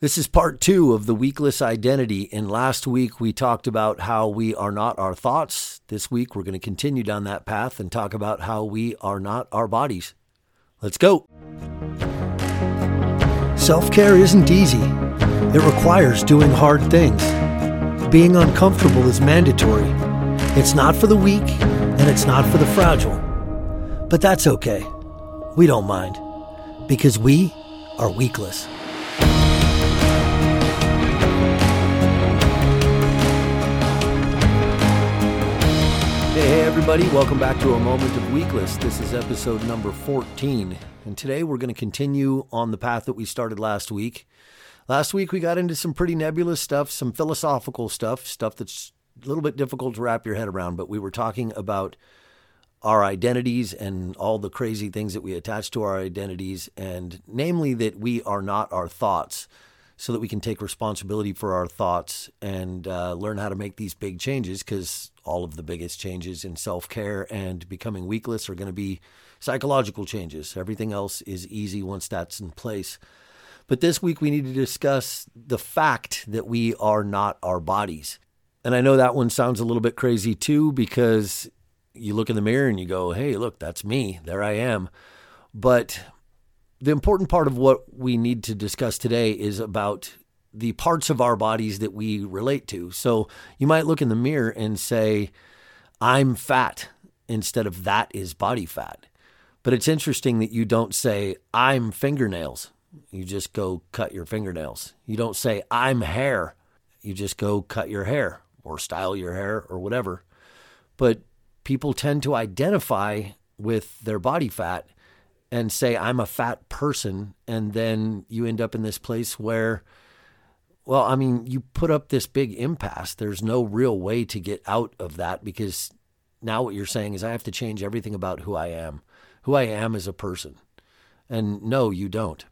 This is part two of the weakless identity. And last week we talked about how we are not our thoughts. This week we're going to continue down that path and talk about how we are not our bodies. Let's go. Self care isn't easy, it requires doing hard things. Being uncomfortable is mandatory. It's not for the weak and it's not for the fragile. But that's okay. We don't mind because we are weakless. Hey, everybody, welcome back to a moment of weakless. This is episode number 14. And today we're going to continue on the path that we started last week. Last week we got into some pretty nebulous stuff, some philosophical stuff, stuff that's a little bit difficult to wrap your head around, but we were talking about our identities and all the crazy things that we attach to our identities, and namely that we are not our thoughts so that we can take responsibility for our thoughts and uh, learn how to make these big changes because all of the biggest changes in self care and becoming weakless are going to be psychological changes. Everything else is easy once that's in place. But this week we need to discuss the fact that we are not our bodies. And I know that one sounds a little bit crazy too because you look in the mirror and you go, hey, look, that's me. There I am. But the important part of what we need to discuss today is about the parts of our bodies that we relate to. So you might look in the mirror and say, I'm fat instead of that is body fat. But it's interesting that you don't say, I'm fingernails. You just go cut your fingernails. You don't say, I'm hair. You just go cut your hair or style your hair or whatever. But people tend to identify with their body fat and say I'm a fat person and then you end up in this place where well I mean you put up this big impasse. There's no real way to get out of that because now what you're saying is I have to change everything about who I am. Who I am as a person. And no you don't.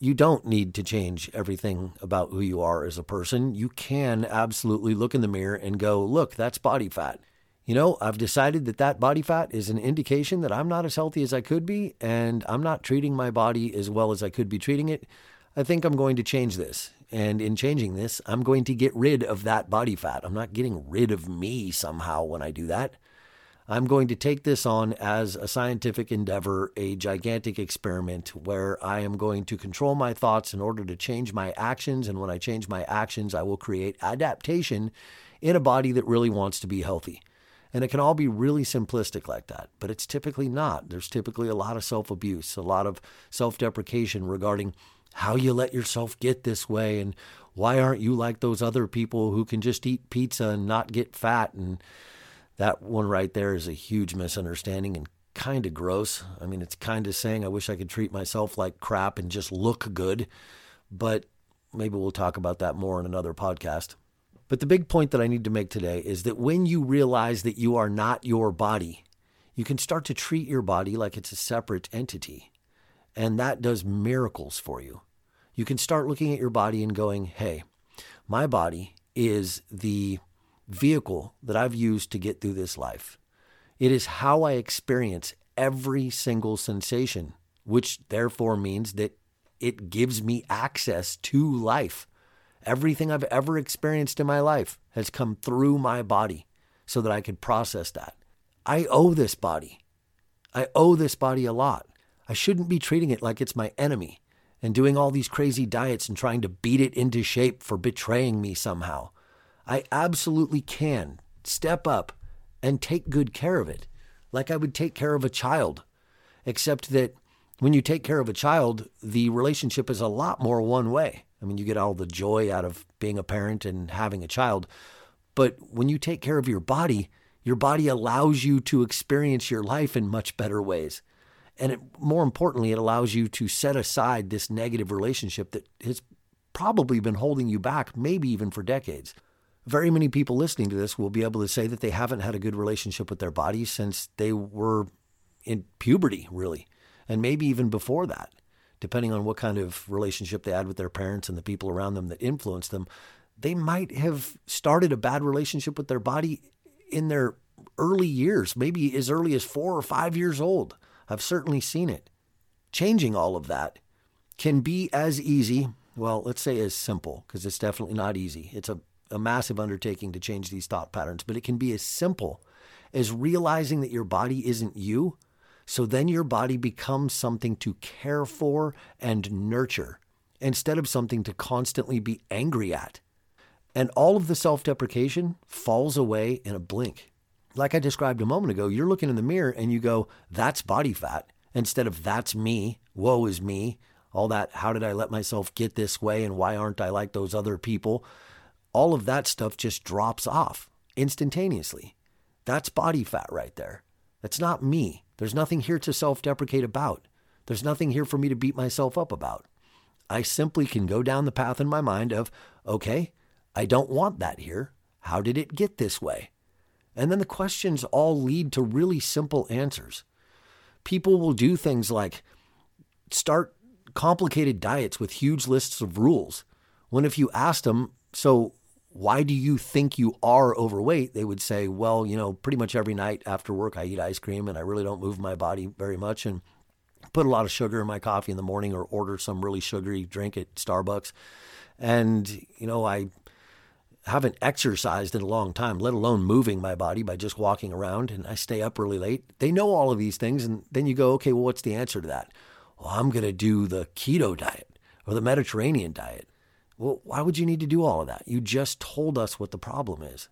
You don't need to change everything about who you are as a person. You can absolutely look in the mirror and go look that's body fat you know, I've decided that that body fat is an indication that I'm not as healthy as I could be and I'm not treating my body as well as I could be treating it. I think I'm going to change this. And in changing this, I'm going to get rid of that body fat. I'm not getting rid of me somehow when I do that. I'm going to take this on as a scientific endeavor, a gigantic experiment where I am going to control my thoughts in order to change my actions. And when I change my actions, I will create adaptation in a body that really wants to be healthy. And it can all be really simplistic like that, but it's typically not. There's typically a lot of self abuse, a lot of self deprecation regarding how you let yourself get this way and why aren't you like those other people who can just eat pizza and not get fat. And that one right there is a huge misunderstanding and kind of gross. I mean, it's kind of saying I wish I could treat myself like crap and just look good, but maybe we'll talk about that more in another podcast. But the big point that I need to make today is that when you realize that you are not your body, you can start to treat your body like it's a separate entity. And that does miracles for you. You can start looking at your body and going, hey, my body is the vehicle that I've used to get through this life. It is how I experience every single sensation, which therefore means that it gives me access to life. Everything I've ever experienced in my life has come through my body so that I could process that. I owe this body. I owe this body a lot. I shouldn't be treating it like it's my enemy and doing all these crazy diets and trying to beat it into shape for betraying me somehow. I absolutely can step up and take good care of it, like I would take care of a child. Except that when you take care of a child, the relationship is a lot more one way. I mean, you get all the joy out of being a parent and having a child. But when you take care of your body, your body allows you to experience your life in much better ways. And it, more importantly, it allows you to set aside this negative relationship that has probably been holding you back, maybe even for decades. Very many people listening to this will be able to say that they haven't had a good relationship with their body since they were in puberty, really, and maybe even before that depending on what kind of relationship they had with their parents and the people around them that influenced them, they might have started a bad relationship with their body in their early years, maybe as early as four or five years old. I've certainly seen it. Changing all of that can be as easy well, let's say as simple, because it's definitely not easy. It's a, a massive undertaking to change these thought patterns, but it can be as simple as realizing that your body isn't you. So then your body becomes something to care for and nurture instead of something to constantly be angry at. And all of the self deprecation falls away in a blink. Like I described a moment ago, you're looking in the mirror and you go, that's body fat, instead of that's me, woe is me, all that, how did I let myself get this way and why aren't I like those other people? All of that stuff just drops off instantaneously. That's body fat right there. That's not me. There's nothing here to self deprecate about. There's nothing here for me to beat myself up about. I simply can go down the path in my mind of, okay, I don't want that here. How did it get this way? And then the questions all lead to really simple answers. People will do things like start complicated diets with huge lists of rules. When if you asked them, so why do you think you are overweight? They would say, well, you know, pretty much every night after work, I eat ice cream and I really don't move my body very much and put a lot of sugar in my coffee in the morning or order some really sugary drink at Starbucks. And, you know, I haven't exercised in a long time, let alone moving my body by just walking around, and I stay up really late. They know all of these things. And then you go, okay, well, what's the answer to that? Well, I'm going to do the keto diet or the Mediterranean diet. Well, why would you need to do all of that? You just told us what the problem is.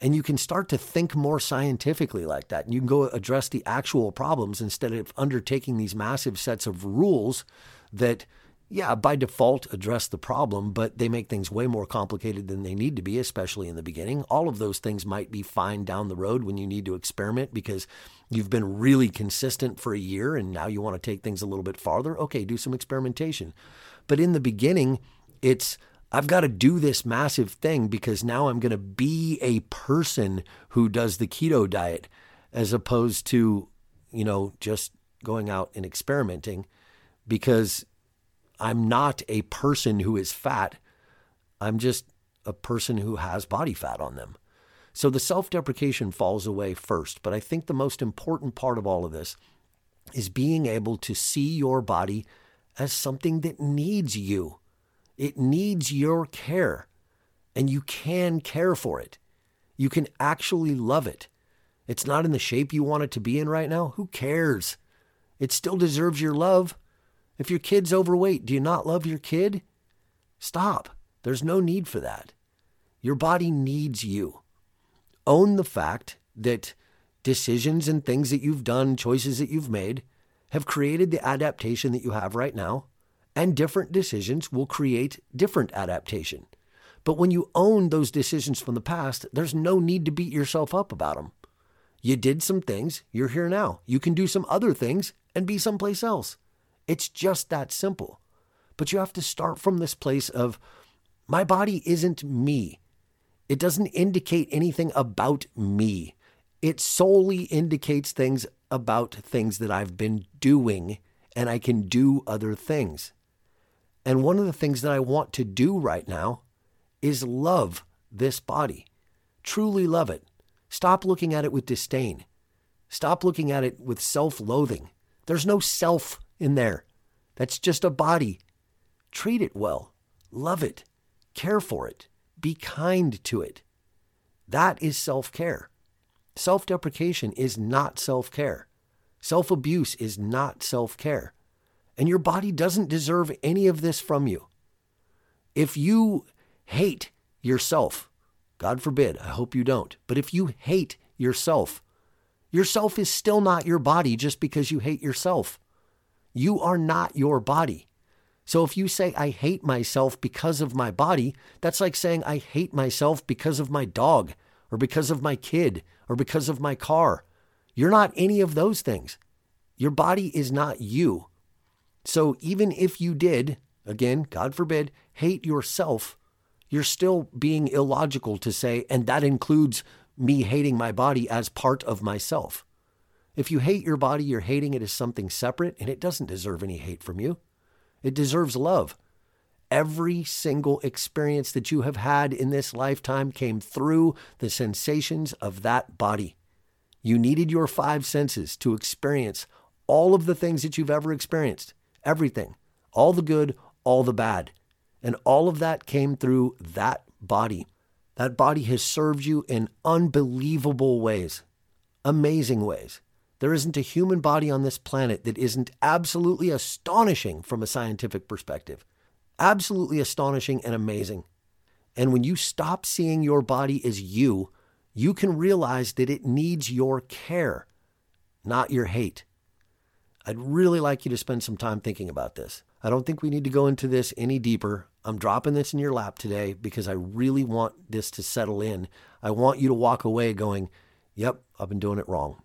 And you can start to think more scientifically like that. You can go address the actual problems instead of undertaking these massive sets of rules that, yeah, by default address the problem, but they make things way more complicated than they need to be, especially in the beginning. All of those things might be fine down the road when you need to experiment because you've been really consistent for a year and now you want to take things a little bit farther. Okay, do some experimentation. But in the beginning, it's I've got to do this massive thing because now I'm going to be a person who does the keto diet as opposed to, you know, just going out and experimenting because I'm not a person who is fat. I'm just a person who has body fat on them. So the self deprecation falls away first. But I think the most important part of all of this is being able to see your body as something that needs you it needs your care, and you can care for it. You can actually love it. It's not in the shape you want it to be in right now. Who cares? It still deserves your love. If your kid's overweight, do you not love your kid? Stop. There's no need for that. Your body needs you. Own the fact that decisions and things that you've done, choices that you've made, have created the adaptation that you have right now and different decisions will create different adaptation. But when you own those decisions from the past, there's no need to beat yourself up about them. You did some things, you're here now. You can do some other things and be someplace else. It's just that simple. But you have to start from this place of my body isn't me. It doesn't indicate anything about me. It solely indicates things about things that I've been doing, and I can do other things. And one of the things that I want to do right now is love this body. Truly love it. Stop looking at it with disdain. Stop looking at it with self loathing. There's no self in there. That's just a body. Treat it well. Love it. Care for it. Be kind to it. That is self care. Self deprecation is not self care. Self abuse is not self care. And your body doesn't deserve any of this from you. If you hate yourself, God forbid, I hope you don't, but if you hate yourself, yourself is still not your body just because you hate yourself. You are not your body. So if you say, I hate myself because of my body, that's like saying, I hate myself because of my dog, or because of my kid, or because of my car. You're not any of those things. Your body is not you. So even if you did, again, God forbid, hate yourself, you're still being illogical to say, and that includes me hating my body as part of myself. If you hate your body, you're hating it as something separate, and it doesn't deserve any hate from you. It deserves love. Every single experience that you have had in this lifetime came through the sensations of that body. You needed your five senses to experience all of the things that you've ever experienced everything, all the good, all the bad. And all of that came through that body. That body has served you in unbelievable ways, amazing ways. There isn't a human body on this planet that isn't absolutely astonishing from a scientific perspective. Absolutely astonishing and amazing. And when you stop seeing your body as you, you can realize that it needs your care, not your hate. I'd really like you to spend some time thinking about this. I don't think we need to go into this any deeper. I'm dropping this in your lap today because I really want this to settle in. I want you to walk away going, Yep, I've been doing it wrong.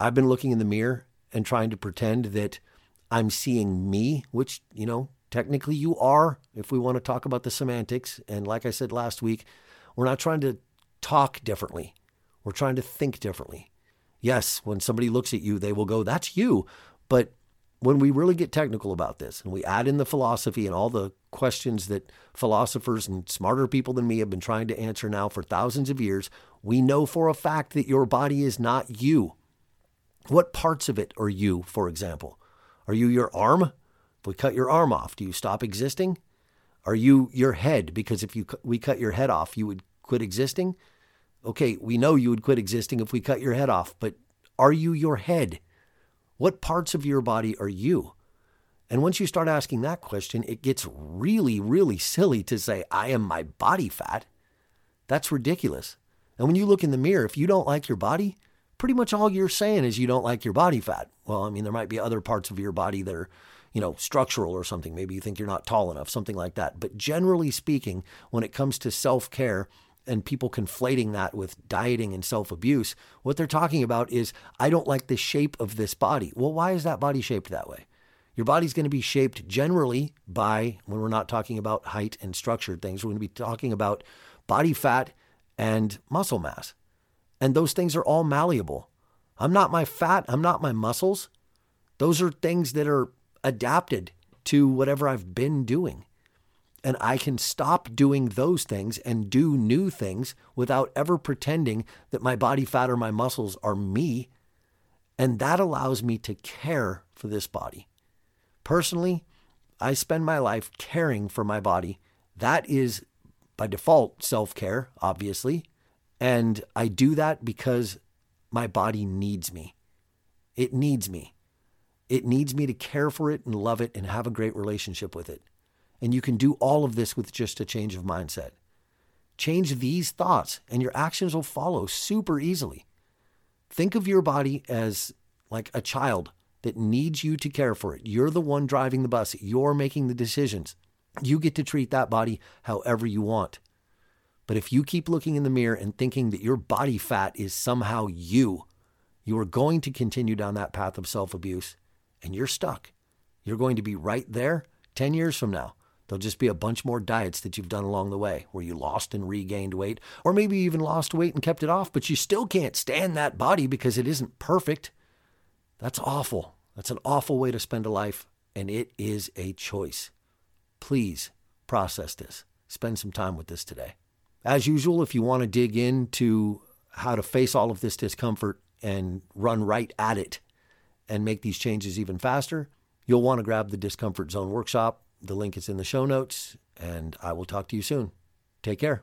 I've been looking in the mirror and trying to pretend that I'm seeing me, which, you know, technically you are, if we want to talk about the semantics. And like I said last week, we're not trying to talk differently, we're trying to think differently. Yes, when somebody looks at you, they will go, That's you. But when we really get technical about this and we add in the philosophy and all the questions that philosophers and smarter people than me have been trying to answer now for thousands of years, we know for a fact that your body is not you. What parts of it are you, for example? Are you your arm? If we cut your arm off, do you stop existing? Are you your head? Because if you we cut your head off, you would quit existing. Okay, we know you would quit existing if we cut your head off, but are you your head? What parts of your body are you? And once you start asking that question, it gets really, really silly to say, I am my body fat. That's ridiculous. And when you look in the mirror, if you don't like your body, pretty much all you're saying is you don't like your body fat. Well, I mean, there might be other parts of your body that are, you know, structural or something. Maybe you think you're not tall enough, something like that. But generally speaking, when it comes to self care, and people conflating that with dieting and self abuse, what they're talking about is, I don't like the shape of this body. Well, why is that body shaped that way? Your body's going to be shaped generally by, when we're not talking about height and structured things, we're going to be talking about body fat and muscle mass. And those things are all malleable. I'm not my fat, I'm not my muscles. Those are things that are adapted to whatever I've been doing and I can stop doing those things and do new things without ever pretending that my body fat or my muscles are me. And that allows me to care for this body. Personally, I spend my life caring for my body. That is by default self care, obviously. And I do that because my body needs me. It needs me. It needs me to care for it and love it and have a great relationship with it. And you can do all of this with just a change of mindset. Change these thoughts, and your actions will follow super easily. Think of your body as like a child that needs you to care for it. You're the one driving the bus, you're making the decisions. You get to treat that body however you want. But if you keep looking in the mirror and thinking that your body fat is somehow you, you are going to continue down that path of self abuse and you're stuck. You're going to be right there 10 years from now There'll just be a bunch more diets that you've done along the way where you lost and regained weight, or maybe even lost weight and kept it off, but you still can't stand that body because it isn't perfect. That's awful. That's an awful way to spend a life, and it is a choice. Please process this. Spend some time with this today. As usual, if you want to dig into how to face all of this discomfort and run right at it and make these changes even faster, you'll want to grab the Discomfort Zone workshop the link is in the show notes, and I will talk to you soon. Take care.